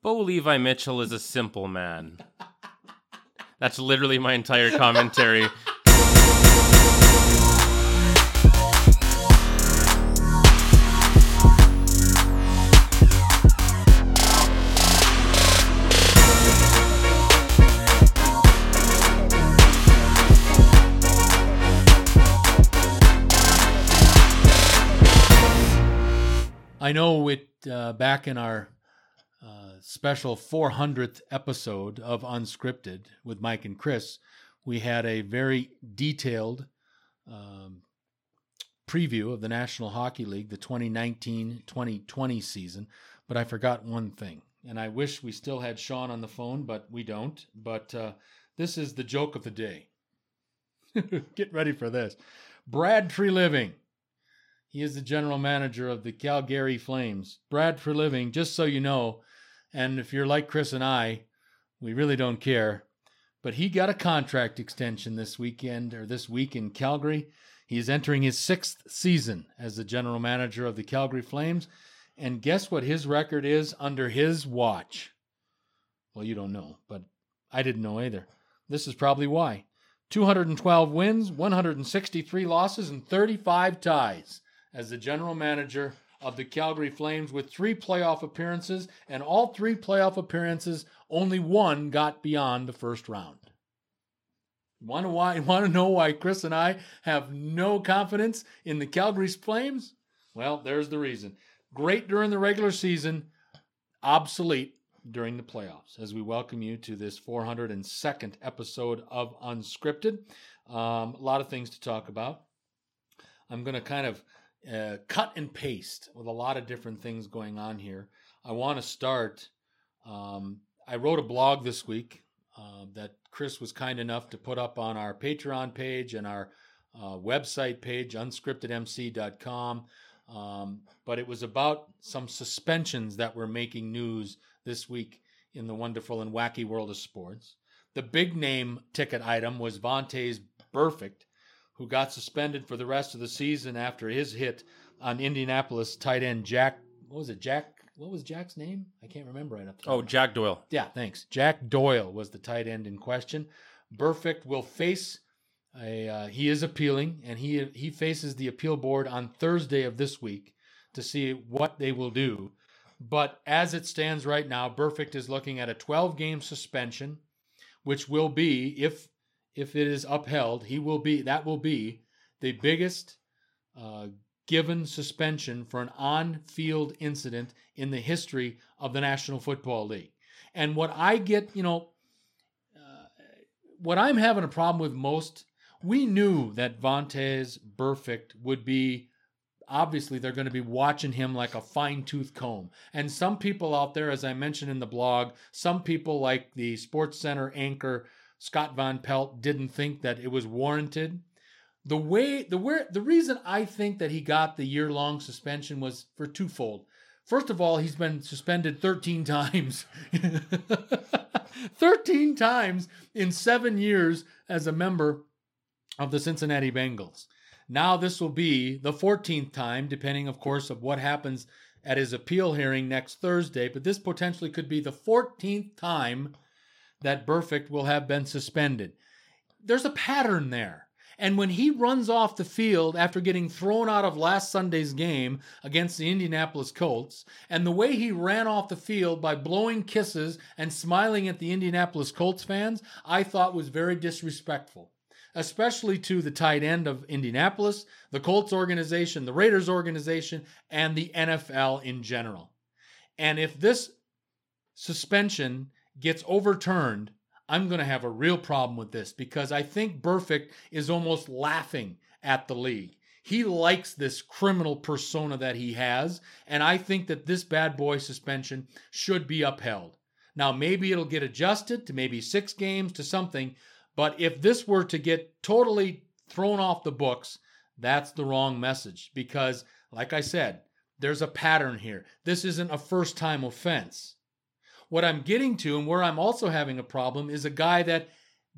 Bo Levi Mitchell is a simple man. That's literally my entire commentary. I know it uh, back in our uh, special 400th episode of Unscripted with Mike and Chris, we had a very detailed um, preview of the National Hockey League, the 2019 2020 season. But I forgot one thing, and I wish we still had Sean on the phone, but we don't. But uh, this is the joke of the day. Get ready for this. Brad Treliving. He is the general manager of the Calgary Flames. Brad Treliving, just so you know, and if you're like Chris and I, we really don't care. But he got a contract extension this weekend or this week in Calgary. He's entering his sixth season as the general manager of the Calgary Flames. And guess what his record is under his watch? Well, you don't know, but I didn't know either. This is probably why 212 wins, 163 losses, and 35 ties as the general manager of the Calgary Flames with three playoff appearances, and all three playoff appearances, only one got beyond the first round. Want to why? Want to know why Chris and I have no confidence in the Calgary Flames? Well, there's the reason. Great during the regular season, obsolete during the playoffs. As we welcome you to this 402nd episode of Unscripted, um, a lot of things to talk about. I'm going to kind of uh, cut and paste with a lot of different things going on here. I want to start. Um, I wrote a blog this week uh, that Chris was kind enough to put up on our Patreon page and our uh, website page, unscriptedmc.com. Um, but it was about some suspensions that were making news this week in the wonderful and wacky world of sports. The big name ticket item was Vontaze Burfict, who got suspended for the rest of the season after his hit on Indianapolis tight end Jack. What was it, Jack? What was Jack's name? I can't remember right up. Oh, Jack Doyle. Yeah, thanks. Jack Doyle was the tight end in question. Burfict will face a. Uh, he is appealing, and he he faces the appeal board on Thursday of this week to see what they will do. But as it stands right now, Burfict is looking at a 12 game suspension, which will be if if it is upheld, he will be that will be the biggest uh, given suspension for an on-field incident in the history of the National Football League. And what I get, you know, uh, what I'm having a problem with most, we knew that Vontaze Burfict would be obviously they're going to be watching him like a fine tooth comb. And some people out there, as I mentioned in the blog, some people like the Sports Center anchor Scott Van Pelt didn't think that it was warranted. The way the where the reason I think that he got the year long suspension was for twofold. First of all, he's been suspended 13 times. 13 times in 7 years as a member of the Cincinnati Bengals. Now this will be the 14th time depending of course of what happens at his appeal hearing next Thursday, but this potentially could be the 14th time that Burfict will have been suspended. There's a pattern there. And when he runs off the field after getting thrown out of last Sunday's game against the Indianapolis Colts, and the way he ran off the field by blowing kisses and smiling at the Indianapolis Colts fans, I thought was very disrespectful, especially to the tight end of Indianapolis, the Colts organization, the Raiders organization, and the NFL in general. And if this suspension gets overturned, I'm going to have a real problem with this because I think Burfict is almost laughing at the league. He likes this criminal persona that he has, and I think that this bad boy suspension should be upheld. Now, maybe it'll get adjusted to maybe six games to something, but if this were to get totally thrown off the books, that's the wrong message because, like I said, there's a pattern here. This isn't a first time offense. What I'm getting to, and where I'm also having a problem, is a guy that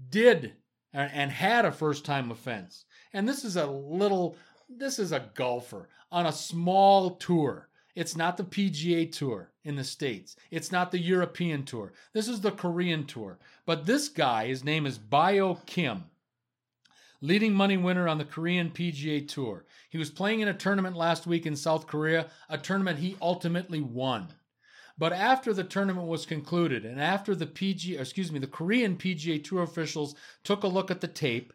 did and had a first time offense. And this is a little, this is a golfer on a small tour. It's not the PGA Tour. in the States. It's not the European tour. This is the Korean tour. But this guy, his name is Bio Kim, leading money winner on the Korean PGA Tour. He was playing in a tournament last week in South Korea, a tournament he ultimately won. But after the tournament was concluded and after the PG, excuse me, the Korean PGA Tour officials took a look at the tape,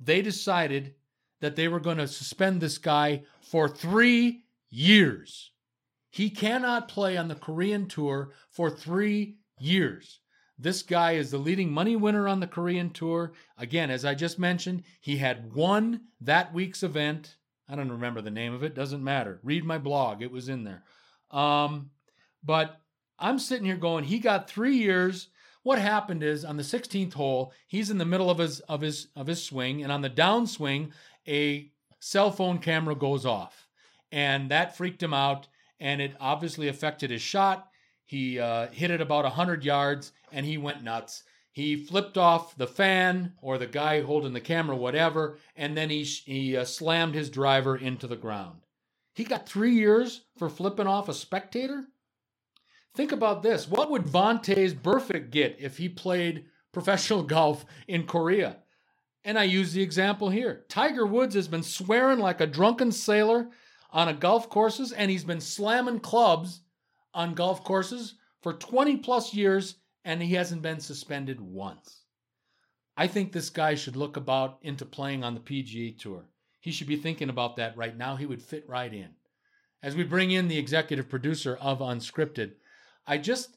they decided that they were going to suspend this guy for 3 years. He cannot play on the Korean Tour for 3 years. This guy is the leading money winner on the Korean Tour. Again, as I just mentioned, he had won that week's event. I don't remember the name of it, doesn't matter. Read my blog, it was in there. Um, but I'm sitting here going, he got three years. What happened is on the 16th hole, he's in the middle of his of his of his swing, and on the downswing, a cell phone camera goes off, and that freaked him out, and it obviously affected his shot. He uh, hit it about 100 yards, and he went nuts. He flipped off the fan or the guy holding the camera, whatever, and then he he uh, slammed his driver into the ground. He got three years for flipping off a spectator. Think about this. What would Vontaze Burfict get if he played professional golf in Korea? And I use the example here. Tiger Woods has been swearing like a drunken sailor on a golf courses, and he's been slamming clubs on golf courses for 20 plus years, and he hasn't been suspended once. I think this guy should look about into playing on the PGA Tour. He should be thinking about that right now. He would fit right in. As we bring in the executive producer of Unscripted, I just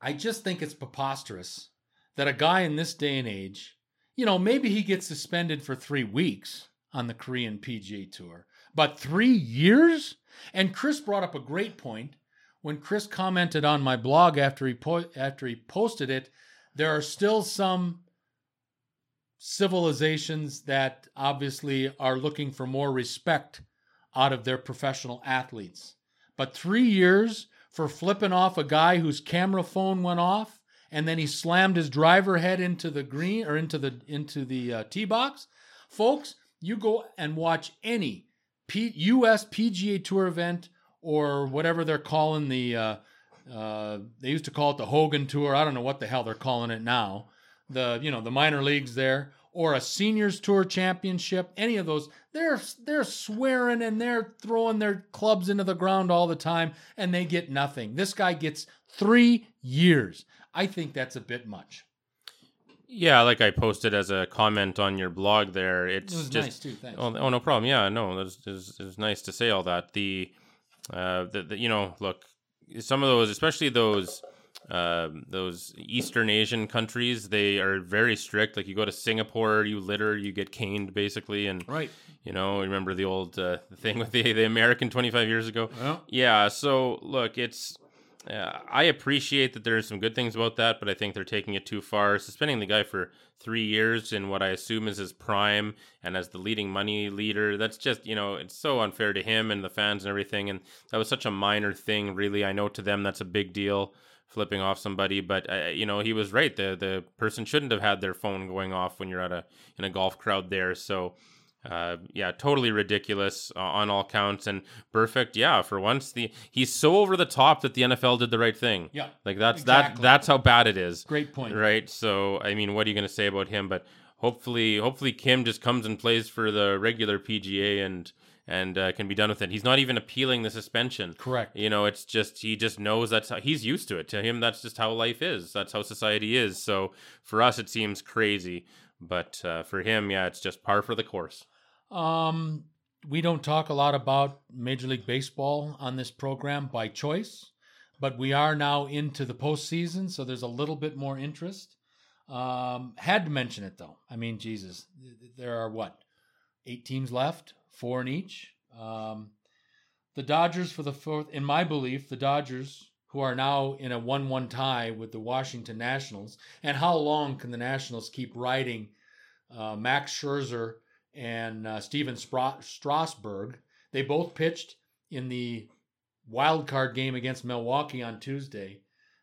I just think it's preposterous that a guy in this day and age, you know, maybe he gets suspended for 3 weeks on the Korean PGA Tour, but 3 years? And Chris brought up a great point when Chris commented on my blog after he po- after he posted it, there are still some civilizations that obviously are looking for more respect out of their professional athletes. But 3 years for flipping off a guy whose camera phone went off and then he slammed his driver head into the green or into the into the uh, tee box. Folks, you go and watch any P- U.S. PGA Tour event or whatever they're calling the. Uh, uh, they used to call it the Hogan Tour. I don't know what the hell they're calling it now. The you know the minor leagues there or a seniors tour championship, any of those, they're they're swearing and they're throwing their clubs into the ground all the time and they get nothing. This guy gets 3 years. I think that's a bit much. Yeah, like I posted as a comment on your blog there. It's It was just nice too. Thanks. Oh, oh, no problem. Yeah, no, it's it's nice to say all that. The, uh, the, the you know, look, some of those, especially those, uh, those Eastern Asian countries, they are very strict. Like you go to Singapore, you litter, you get caned basically, and right. you know, remember the old uh, thing with the the American twenty five years ago. Well, Yeah, so look, it's uh, I appreciate that there's some good things about that, but I think they're taking it too far. Suspending the guy for three years in what I assume is his prime and as the leading money leader, that's just, you know, it's so unfair to him and the fans and everything. And that was such a minor thing, really. I know to them that's a big deal flipping off somebody, but uh, you know he was right. The the person shouldn't have had their phone going off when you're at a in a golf crowd there. So uh, yeah, totally ridiculous uh, on all counts. And perfect. yeah, for once the he's so over the top that the NFL did the right thing. yeah. Like that's that that's how bad it is, Great point. right? So I mean, what are you going to say about him? But hopefully, hopefully Kim just comes and plays for the regular PGA and and uh, can be done with it. He's not even appealing the suspension. Correct. You know, it's just he just knows that's how he's used to it. To him, that's just how life is. That's how society is. So for us, it seems crazy, but uh, for him, yeah, it's just par for the course. Um, we don't talk a lot about Major League Baseball on this program by choice, but we are now into the postseason, so there's a little bit more interest. Um, had to mention it though. I mean, Jesus, there are what eight teams left, four in each. Um, the Dodgers for the fourth, in my belief, the Dodgers who are now in a one-one tie with the Washington Nationals. And how long can the Nationals keep riding uh, Max Scherzer? and uh, Stephen Spra- Strasburg. They both pitched in the wild card game against Milwaukee on Tuesday.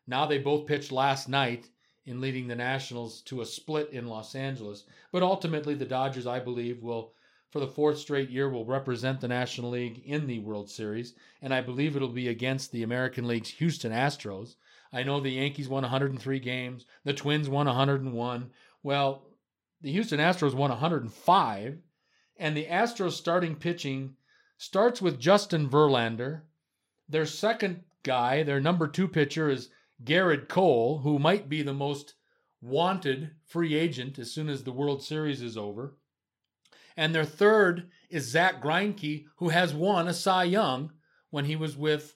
Now they both pitched last night in leading the Nationals to a split in Los Angeles. But ultimately, the Dodgers, I believe, will for the fourth straight year will represent the National League in the World Series, and I believe it'll be against the American League's Houston Astros. I know the Yankees won 103 games, the Twins won 101. Well, the Houston Astros won 105, and the Astros starting pitching starts with Justin Verlander. Their second guy, their number two pitcher, is Gerrit Cole, who might be the most wanted free agent as soon as the World Series is over. And their third is Zack Greinke, who has won a Cy Young when he was with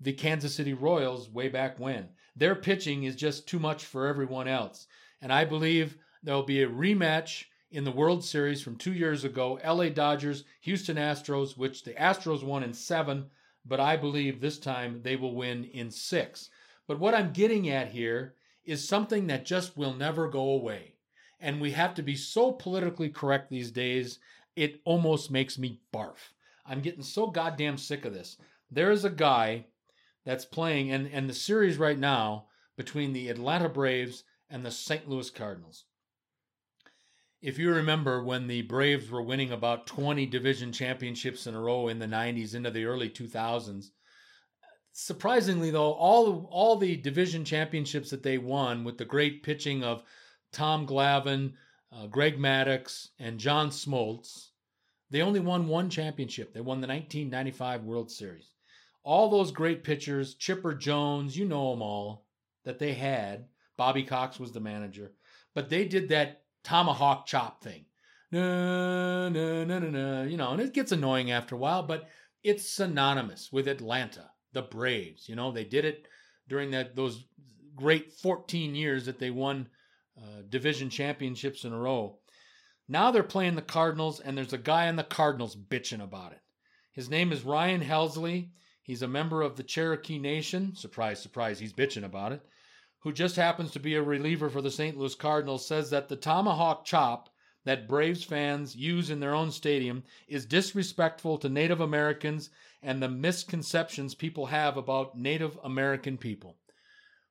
the Kansas City Royals way back when. Their pitching is just too much for everyone else. And I believe there'll be a rematch in the World Series from two years ago LA Dodgers, Houston Astros, which the Astros won in seven, but I believe this time they will win in six. But what I'm getting at here is something that just will never go away and we have to be so politically correct these days, it almost makes me barf. I'm getting so goddamn sick of this. There is a guy that's playing, and, and the series right now between the Atlanta Braves and the St. Louis Cardinals. If you remember when the Braves were winning about 20 division championships in a row in the 90s into the early 2000s, surprisingly though, all all the division championships that they won with the great pitching of Tom Glavine, uh, Greg Maddux, and John Smoltz. They only won one championship. They won the 1995 World Series. All those great pitchers, Chipper Jones, you know them all, that they had. Bobby Cox was the manager. But they did that tomahawk chop thing. No, no, no, no, no. You know, and it gets annoying after a while, but it's synonymous with Atlanta, the Braves. You know, they did it during that those great 14 years that they won uh, division championships in a row. Now they're playing the Cardinals, and there's a guy on the Cardinals bitching about it. His name is Ryan Helsley. He's a member of the Cherokee Nation. Surprise, surprise, he's bitching about it. Who just happens to be a reliever for the St. Louis Cardinals, says that the tomahawk chop that Braves fans use in their own stadium is disrespectful to Native Americans and the misconceptions people have about Native American people.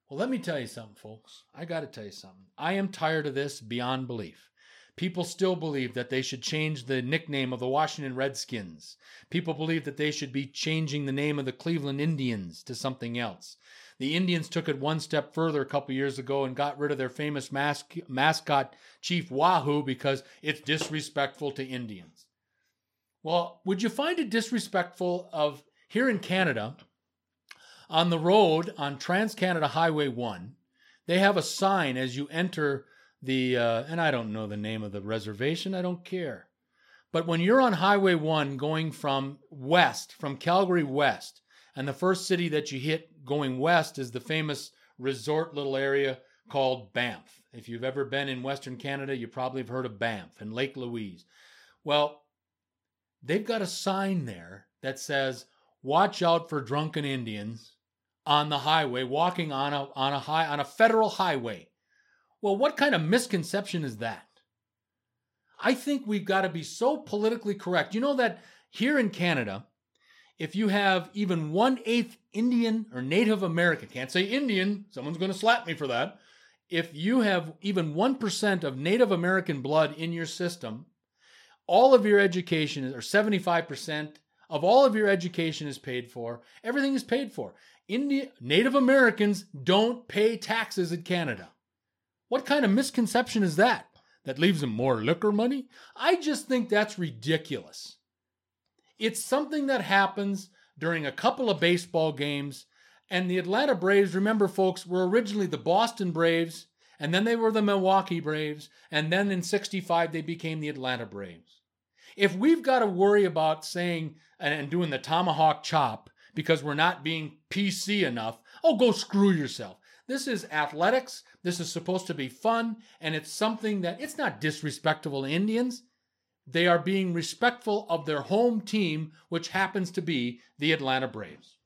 Well, let me tell you something, folks. I got to tell you something. I am tired of this beyond belief. People still believe that they should change the nickname of the Washington Redskins. People believe that they should be changing the name of the Cleveland Indians to something else. The Indians took it one step further a couple years ago and got rid of their famous mas- mascot, Chief Wahoo, because it's disrespectful to Indians. Well, would you find it disrespectful of here in Canada on the road on Trans Canada Highway 1, they have a sign as you enter the, uh, and I don't know the name of the reservation, I don't care. But when you're on Highway 1 going from west, from Calgary west, and the first city that you hit going west is the famous resort little area called Banff. If you've ever been in Western Canada, you probably have heard of Banff and Lake Louise. Well, they've got a sign there that says, Watch out for drunken Indians on the highway, walking on a on a high on a federal highway. Well, what kind of misconception is that? I think we've got to be so politically correct. You know that here in Canada, if you have even one eighth Indian or Native American, can't say Indian, someone's going to slap me for that. If you have even 1% of Native American blood in your system, all of your education, or 75% of all of your education is paid for, everything is paid for. India, Native Americans don't pay taxes in Canada. What kind of misconception is that? That leaves them more liquor money? I just think that's ridiculous. It's something that happens during a couple of baseball games. And the Atlanta Braves, remember, folks, were originally the Boston Braves, and then they were the Milwaukee Braves, and then in 65 they became the Atlanta Braves. If we've got to worry about saying and doing the tomahawk chop because we're not being PC enough, oh, go screw yourself. This is athletics. This is supposed to be fun. And it's something that it's not disrespectful to Indians. They are being respectful of their home team, which happens to be the Atlanta Braves.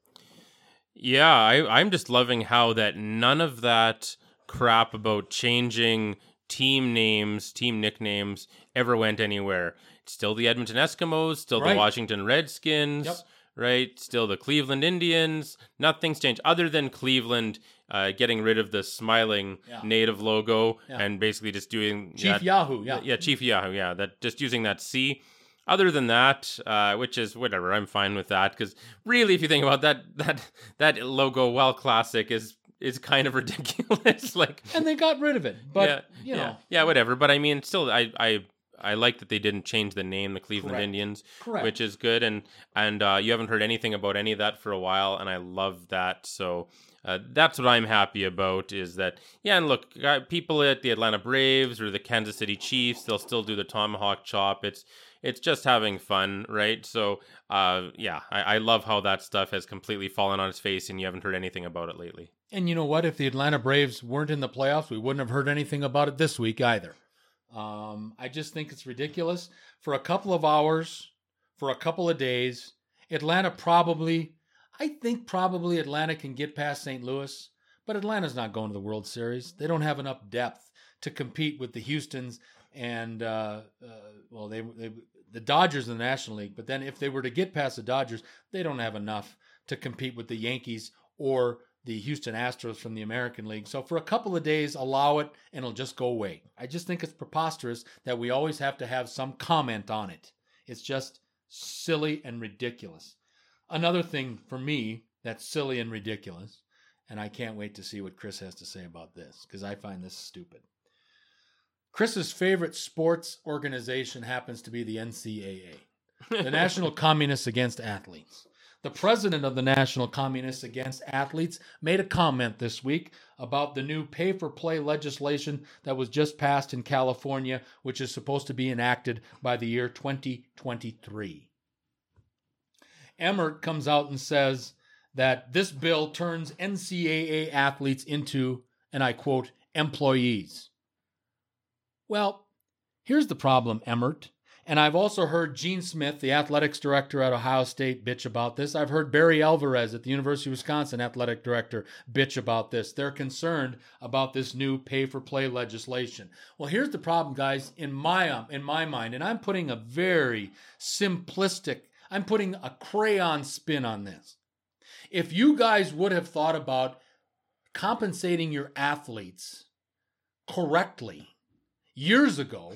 Yeah, I, I'm just loving how that none of that crap about changing team names, team nicknames ever went anywhere. It's still the Edmonton Eskimos, still right. the Washington Redskins. Yep right? Still the Cleveland Indians. Nothing's changed other than Cleveland uh, getting rid of the smiling yeah. native logo yeah. and basically just doing Chief that, Yahoo, yeah, yeah, Chief Yahoo, yeah. That just using that C. other than that, uh, which is whatever, I'm fine with that because really, if you think about that, that that logo, well, classic is is kind of ridiculous. like, and they got rid of it, but yeah, you know, yeah, yeah, whatever. But I mean, still, I I I like that they didn't change the name, the Cleveland Correct. Indians, correct. which is good. And and uh, you haven't heard anything about any of that for a while, and I love that. So. Uh, that's what I'm happy about is that yeah and look uh, people at the Atlanta Braves or the Kansas City Chiefs they'll still do the tomahawk chop it's it's just having fun right so uh, yeah I, I love how that stuff has completely fallen on its face and you haven't heard anything about it lately And you know what? If the Atlanta Braves weren't in the playoffs, we wouldn't have heard anything about it this week either. Um, I just think it's ridiculous. For a couple of hours, for a couple of days, Atlanta probably, I think probably Atlanta can get past St. Louis, but Atlanta's not going to the World Series. They don't have enough depth to compete with the Houston's and uh, uh, well, they, they the Dodgers in the National League. But then if they were to get past the Dodgers, they don't have enough to compete with the Yankees or the Houston Astros from the American League. So for a couple of days, allow it and it'll just go away. I just think it's preposterous that we always have to have some comment on it. It's just silly and ridiculous. Another thing for me that's silly and ridiculous, and I can't wait to see what Chris has to say about this because I find this stupid. Chris's favorite sports organization happens to be the NCAA, the National Communists Against Athletes. The president of the National Communists Against Athletes made a comment this week about the new pay for play legislation that was just passed in California, which is supposed to be enacted by the year 2023. Emmert comes out and says that this bill turns NCAA athletes into, and I quote, employees. Well, here's the problem, Emmert. And I've also heard Gene Smith, the athletics director at Ohio State, bitch about this. I've heard Barry Alvarez at the University of Wisconsin, athletic director, bitch about this. They're concerned about this new pay for play legislation. Well, here's the problem, guys, in my um, in my mind, and I'm putting a very simplistic, I'm putting a crayon spin on this. If you guys would have thought about compensating your athletes correctly years ago,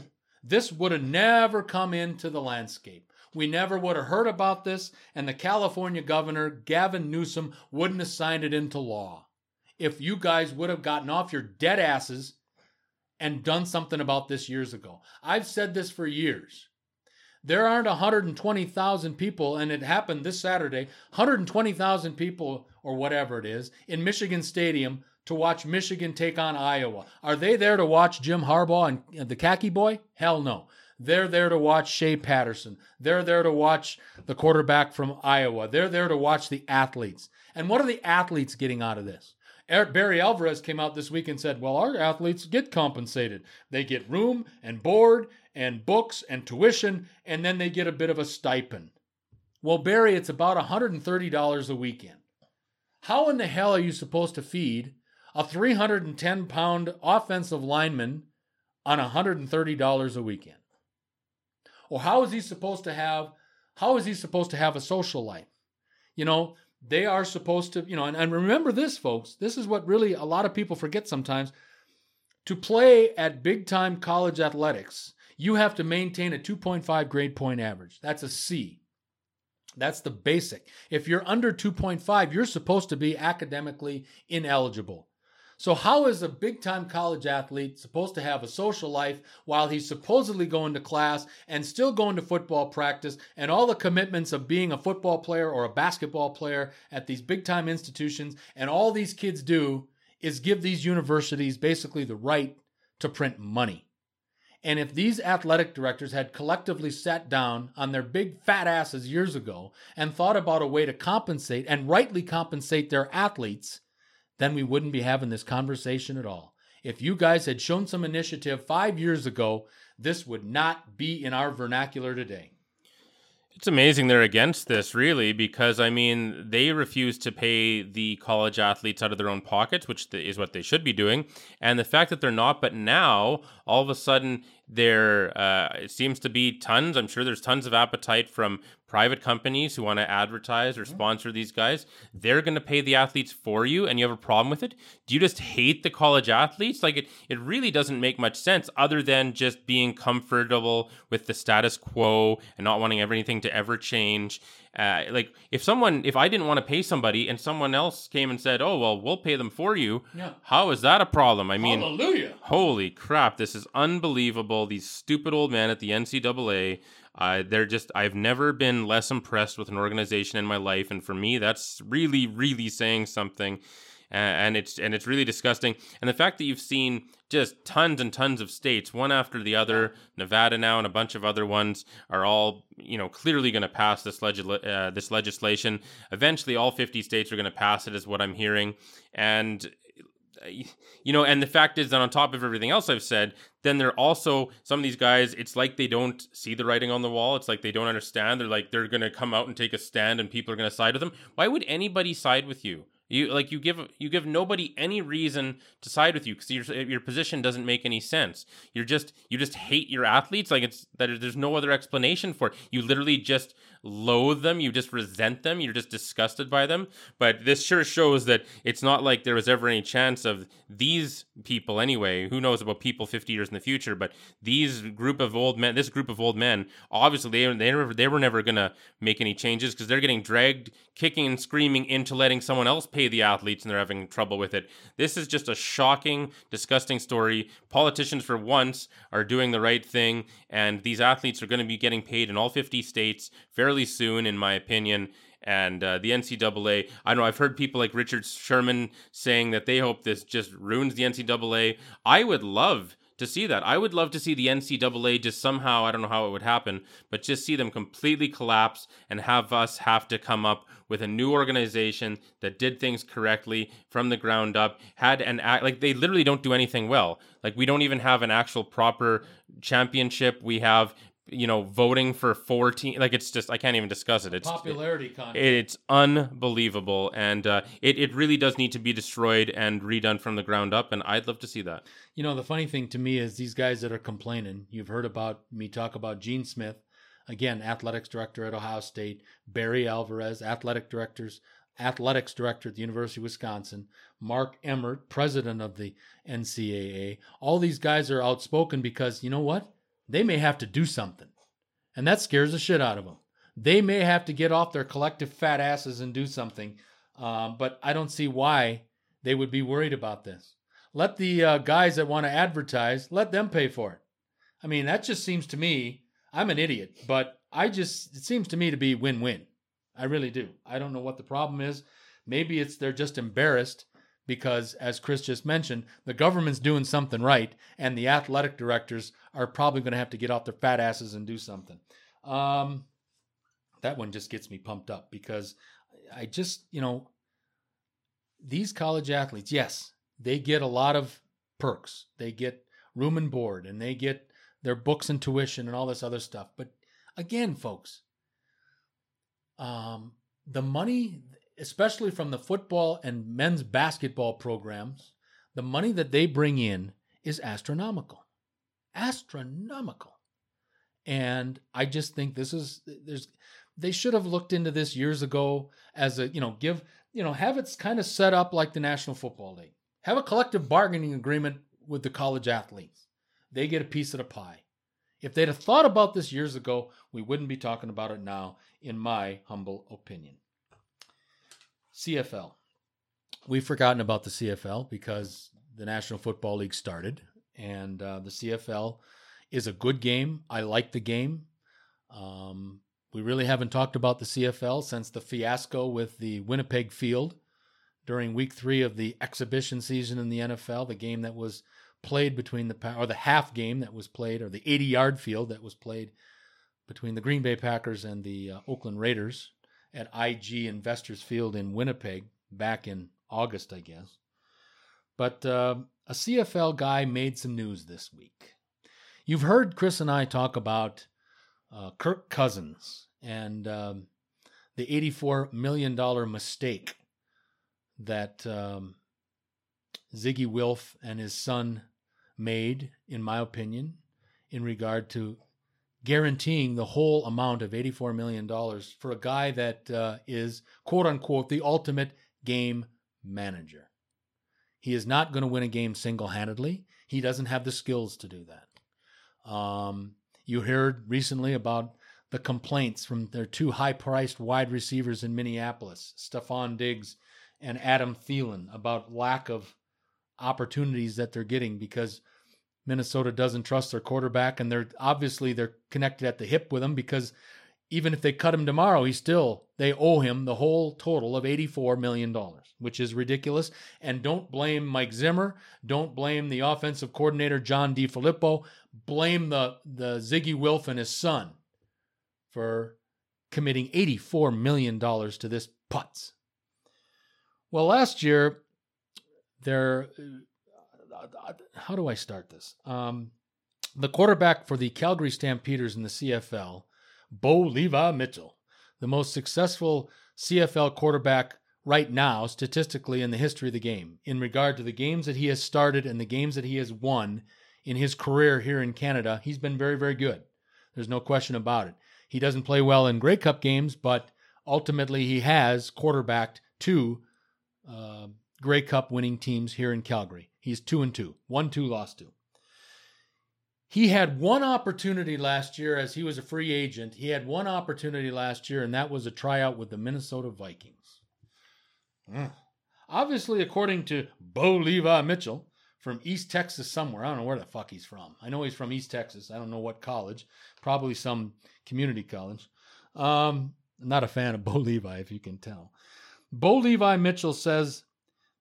this would have never come into the landscape. We never would have heard about this, and the California governor, Gavin Newsom, wouldn't have signed it into law. If you guys would have gotten off your dead asses and done something about this years ago. I've said this for years. There aren't 120,000 people, and it happened this Saturday 120,000 people, or whatever it is, in Michigan Stadium to watch Michigan take on Iowa. Are they there to watch Jim Harbaugh and the khaki boy? Hell no. They're there to watch Shea Patterson. They're there to watch the quarterback from Iowa. They're there to watch the athletes. And what are the athletes getting out of this? Barry Alvarez came out this week and said, Well, our athletes get compensated. They get room and board and books and tuition, and then they get a bit of a stipend. Well, Barry, it's about $130 a weekend. How in the hell are you supposed to feed a 310 pound offensive lineman on $130 a weekend? Or how is he supposed to have how is he supposed to have a social life? You know, they are supposed to, you know, and, and remember this, folks, this is what really a lot of people forget sometimes. To play at big time college athletics, you have to maintain a 2.5 grade point average. That's a C. That's the basic. If you're under 2.5, you're supposed to be academically ineligible. So, how is a big time college athlete supposed to have a social life while he's supposedly going to class and still going to football practice and all the commitments of being a football player or a basketball player at these big time institutions? And all these kids do is give these universities basically the right to print money. And if these athletic directors had collectively sat down on their big fat asses years ago and thought about a way to compensate and rightly compensate their athletes, then we wouldn't be having this conversation at all. If you guys had shown some initiative five years ago, this would not be in our vernacular today. It's amazing they're against this, really, because I mean, they refuse to pay the college athletes out of their own pockets, which is what they should be doing. And the fact that they're not, but now all of a sudden there uh, it seems to be tons. I'm sure there's tons of appetite from private companies who want to advertise or Mm-hmm. sponsor these guys. They're going to pay the athletes for you, and you have a problem with it. Do you just hate the college athletes? Like it, it really doesn't make much sense, other than just being comfortable with the status quo and not wanting everything to ever change. Uh, like if someone, if I didn't want to pay somebody and someone else came and said, "Oh well, we'll pay them for you," Yeah. how is that a problem? I mean, Hallelujah. Holy crap, this is unbelievable. These stupid old men at the NCAA, uh, they're just, I've never been less impressed with an organization in my life. And for me, that's really, really saying something. Uh, and it's and it's really disgusting. And the fact that you've seen just tons and tons of states, one after the other, Nevada now and a bunch of other ones are all you know clearly going to pass this legis- uh, this legislation. Eventually, all fifty states are going to pass it, is what I'm hearing. And you know, and the fact is that on top of everything else I've said, then they're also some of these guys. It's like they don't see the writing on the wall. It's like they don't understand. They're like they're gonna come out and take a stand, and people are gonna side with them. Why would anybody side with you? You like you give you give nobody any reason to side with you because your your position doesn't make any sense. You're just you just hate your athletes like it's that there's no other explanation for it. You literally just loathe them. You just resent them. You're just disgusted by them. But this sure shows that it's not like there was ever any chance of these people anyway. Who knows about people 50 years in the future? But these group of old men, this group of old men, obviously they they never, they were never gonna make any changes because they're getting dragged, kicking and screaming into letting someone else pay the athletes, and they're having trouble with it. This is just a shocking, disgusting story. Politicians, for once, are doing the right thing, and these athletes are going to be getting paid in all 50 states fairly soon, in my opinion. And uh, the NCAA, I know, I've heard people like Richard Sherman saying that they hope this just ruins the NCAA. I would love to see that. I would love to see the NCAA just somehow, I don't know how it would happen, but just see them completely collapse and have us have to come up with a new organization that did things correctly from the ground up, had an act like they literally don't do anything well. Like we don't even have an actual proper championship. We have you know voting for 14 like it's just i can't even discuss it it's Popularity contest. it's unbelievable and uh, it, it really does need to be destroyed and redone from the ground up and i'd love to see that You know, the funny thing to me is these guys that are complaining, you've heard about me talk about Gene Smith, again, athletics director at Ohio State, Barry Alvarez, athletic directors, athletics director at the University of Wisconsin, Mark Emmert, president of the NCAA. All these guys are outspoken because you know what? They may have to do something. And that scares the shit out of them. They may have to get off their collective fat asses and do something. Um, but I don't see why they would be worried about this let the uh, guys that want to advertise let them pay for it i mean that just seems to me i'm an idiot but i just it seems to me to be win-win i really do i don't know what the problem is maybe it's they're just embarrassed because as chris just mentioned the government's doing something right and the athletic directors are probably going to have to get off their fat asses and do something um, that one just gets me pumped up because i just you know these college athletes yes they get a lot of perks. They get room and board and they get their books and tuition and all this other stuff. But again, folks, um, the money, especially from the football and men's basketball programs, the money that they bring in is astronomical. Astronomical. And I just think this is there's they should have looked into this years ago as a, you know, give, you know, have it kind of set up like the National Football League. Have a collective bargaining agreement with the college athletes. They get a piece of the pie. If they'd have thought about this years ago, we wouldn't be talking about it now, in my humble opinion. CFL. We've forgotten about the CFL because the National Football League started, and uh, the CFL is a good game. I like the game. Um, we really haven't talked about the CFL since the fiasco with the Winnipeg Field during week three of the exhibition season in the NFL, the game that was played between the or the half game that was played, or the 80 yard field that was played between the Green Bay Packers and the uh, Oakland Raiders at IG Investors Field in Winnipeg back in August, I guess. But uh, a CFL guy made some news this week. You've heard Chris and I talk about uh, Kirk Cousins and um, the $84 million mistake that um, Zygi Wilf and his son made, in my opinion, in regard to guaranteeing the whole amount of $84 million for a guy that uh, is, quote unquote, the ultimate game manager. He is not going to win a game single handedly. He doesn't have the skills to do that. Um, you heard recently about the complaints from their two high priced wide receivers in Minneapolis, Stefon Diggs and Adam Thielen, about lack of opportunities that they're getting because Minnesota doesn't trust their quarterback and they're obviously they're connected at the hip with him because even if they cut him tomorrow, he still they owe him the whole total of 84 million dollars, which is ridiculous. And don't blame Mike Zimmer, don't blame the offensive coordinator John DeFilippo, blame the the Zygi Wilf and his son for committing 84 million dollars to this putz. Well, last year there how do I start this? Um, the quarterback for the Calgary Stampeders in the CFL Bo Levi Mitchell, the most successful CFL quarterback right now, statistically, in the history of the game, in regard to the games that he has started and the games that he has won in his career here in Canada. He's been very, very good. There's no question about it. He doesn't play well in Grey Cup games, but ultimately he has quarterbacked two uh, Grey Cup winning teams here in Calgary. He's two and two, one, two, lost two. He had one opportunity last year as he was a free agent. He had one opportunity last year, and that was a tryout with the Minnesota Vikings. Mm. Obviously, according to Bo Levi Mitchell from East Texas somewhere, I don't know where the fuck he's from. I know he's from East Texas. I don't know what college, probably some community college. Um, not a fan of Bo Levi, if you can tell. Bo Levi Mitchell says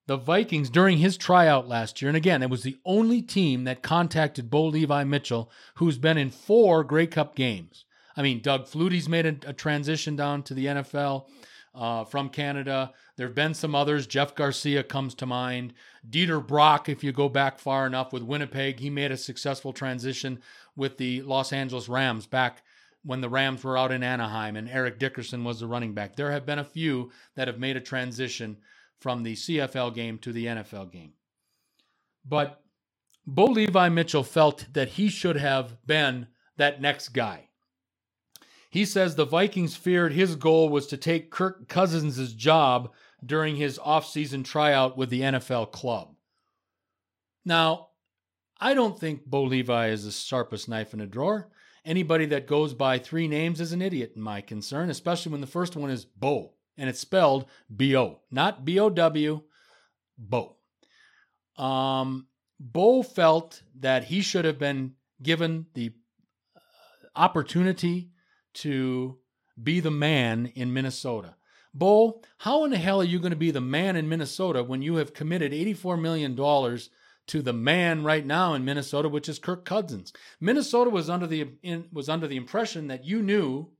the Vikings during his tryout last year, and again, it was the only team that contacted Bo Levi Mitchell, who's been in four Grey Cup games. I mean, Doug Flutie's made a, a transition down to the NFL uh, from Canada. There have been some others. Jeff Garcia comes to mind. Dieter Brock, if you go back far enough with Winnipeg, he made a successful transition with the Los Angeles Rams back when the Rams were out in Anaheim and Eric Dickerson was the running back. There have been a few that have made a transition from the CFL game to the NFL game. But Bo Levi Mitchell felt that he should have been that next guy. He says the Vikings feared his goal was to take Kirk Cousins' job during his offseason tryout with the NFL club. Now, I don't think Bo Levi is the sharpest knife in a drawer. Anybody that goes by three names is an idiot, in my concern, especially when the first one is Bo and it's spelled B O, not B O W, Bo. Um, Bo felt that he should have been given the uh, opportunity to be the man in Minnesota. Bo, how in the hell are you going to be the man in Minnesota when you have committed $84 million to the man right now in Minnesota, which is Kirk Cousins? Minnesota was under the in, was under the impression that you knew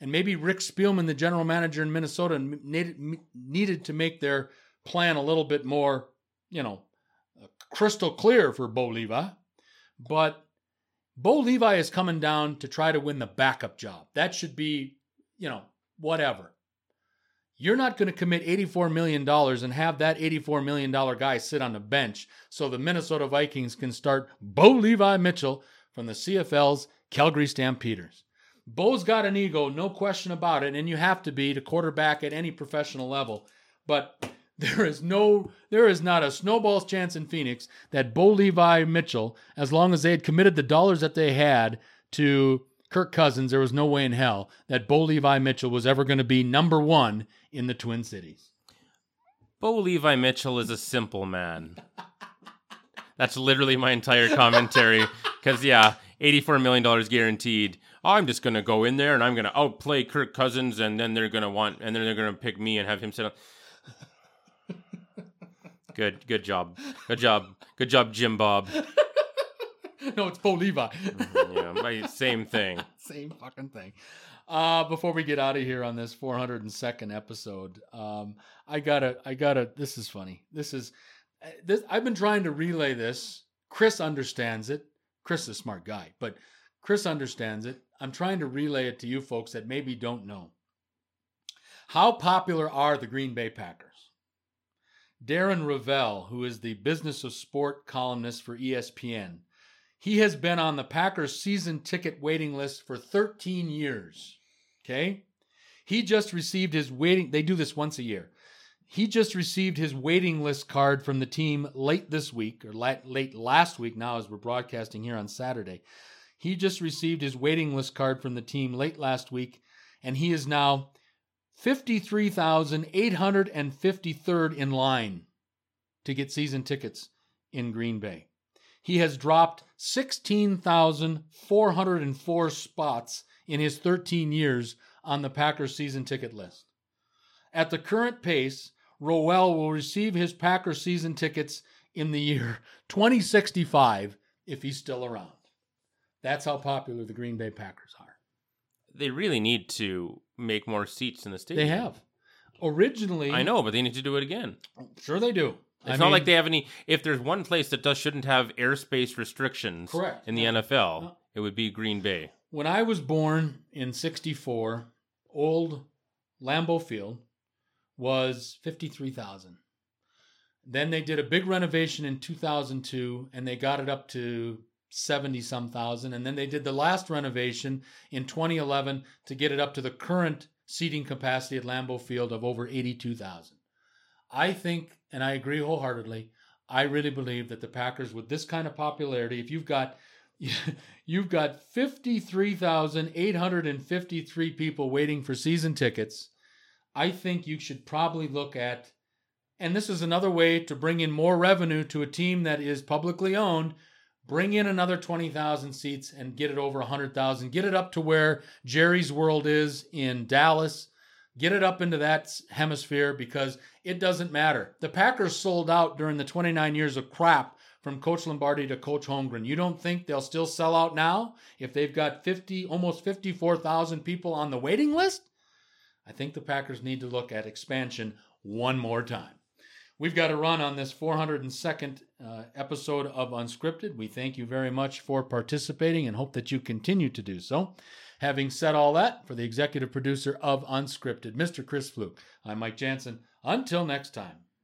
and maybe Rick Spielman, the general manager in Minnesota, needed, needed to make their plan a little bit more, you know, uh, crystal clear for Bo Levi. But Bo Levi is coming down to try to win the backup job. That should be, you know, whatever. You're not going to commit $84 million and have that $84 million guy sit on the bench so the Minnesota Vikings can start Bo Levi Mitchell from the CFL's Calgary Stampeders. Bo's got an ego, no question about it, and you have to be to quarterback at any professional level. But there is no, there is not a snowball's chance in Phoenix that Bo Levi Mitchell, as long as they had committed the dollars that they had to Kirk Cousins, there was no way in hell that Bo Levi Mitchell was ever going to be number one in the Twin Cities. Bo Levi Mitchell is a simple man. That's literally my entire commentary. Because, yeah, $84 million guaranteed. I'm just going to go in there and I'm going to outplay Kirk Cousins, and then they're going to want, and then they're going to pick me and have him sit on. good, good job. Good job. Good job, Jim Bob. no, it's Bo Levi. Mm, yeah, same thing. same fucking thing. Uh, before we get out of here on this 402nd episode, um, I gotta, I gotta. This is funny. This is, uh, this. I've been trying to relay this. Chris understands it. Chris is a smart guy, but Chris understands it. I'm trying to relay it to you folks that maybe don't know. How popular are the Green Bay Packers? Darren Rovell, who is the business of sport columnist for ESPN, He has been on the Packers season ticket waiting list for 13 years. Okay? He just received his waiting they do this once a year. He just received his waiting list card from the team late this week or late last week now as we're broadcasting here on Saturday. He just received his waiting list card from the team late last week and he is now 53,853rd in line to get season tickets in Green Bay. He has dropped 16,404 spots in his 13 years on the Packers season ticket list. At the current pace, Rovell will receive his Packers season tickets in the year 2065 if he's still around. That's how popular the Green Bay Packers are. They really need to make more seats in the stadium. They have. Originally, I know, but they need to do it again. Sure, they do. It's I not mean, like they have any. If there's one place that does shouldn't have airspace restrictions, correct. in the NFL, uh, it would be Green Bay. When I was born in '64, old Lambeau Field was fifty-three thousand. Then they did a big renovation in 2002, and they got it up to 70 some thousand. And then they did the last renovation in 2011 to get it up to the current seating capacity at Lambeau Field of over 82,000. I think, and I agree wholeheartedly, I really believe that the Packers, with this kind of popularity, if you've got you've got 53,853 people waiting for season tickets, I think you should probably look at and this is another way to bring in more revenue to a team that is publicly owned bring in another 20,000 seats and get it over 100,000. Get it up to where Jerry's World is in Dallas. Get it up into that hemisphere because it doesn't matter. The Packers sold out during the 29 years of crap from Coach Lombardi to Coach Holmgren. You don't think they'll still sell out now if they've got 50 almost 54,000 people on the waiting list? I think the Packers need to look at expansion one more time. We've got a run on this 402nd uh, episode of Unscripted. We thank you very much for participating and hope that you continue to do so. Having said all that, for the executive producer of Unscripted, Mr. Chris Fluke, I'm Mike Jansen. Until next time.